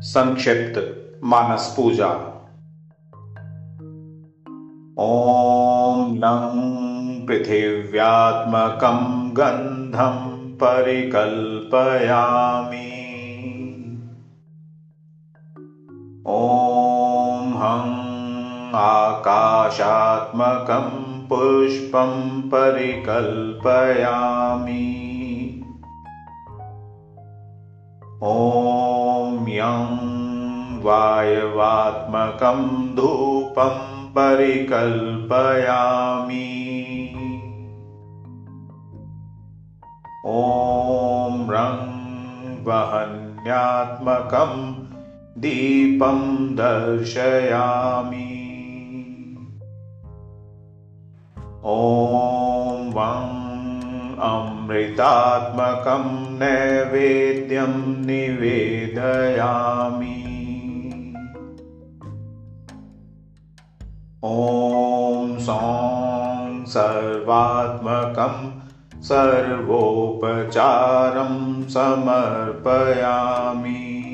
संक्षिप्त मानस पूजा। ॐ लं पृथिव्यात्मकं गन्धं परिकल्पयामि। ॐ हं आकाशात्मकं पुष्पं परिकल्पयामि। ॐ यं वायवात्मकं धूपं परिकल्पयामि। ॐ रं वहन्यात्मकं दीपं दर्शयामि। ॐ अमृतात्मकं नैवेद्यं निवेदयामि। ॐ सौं सर्वात्मकं सर्वोपचारं समर्पयामि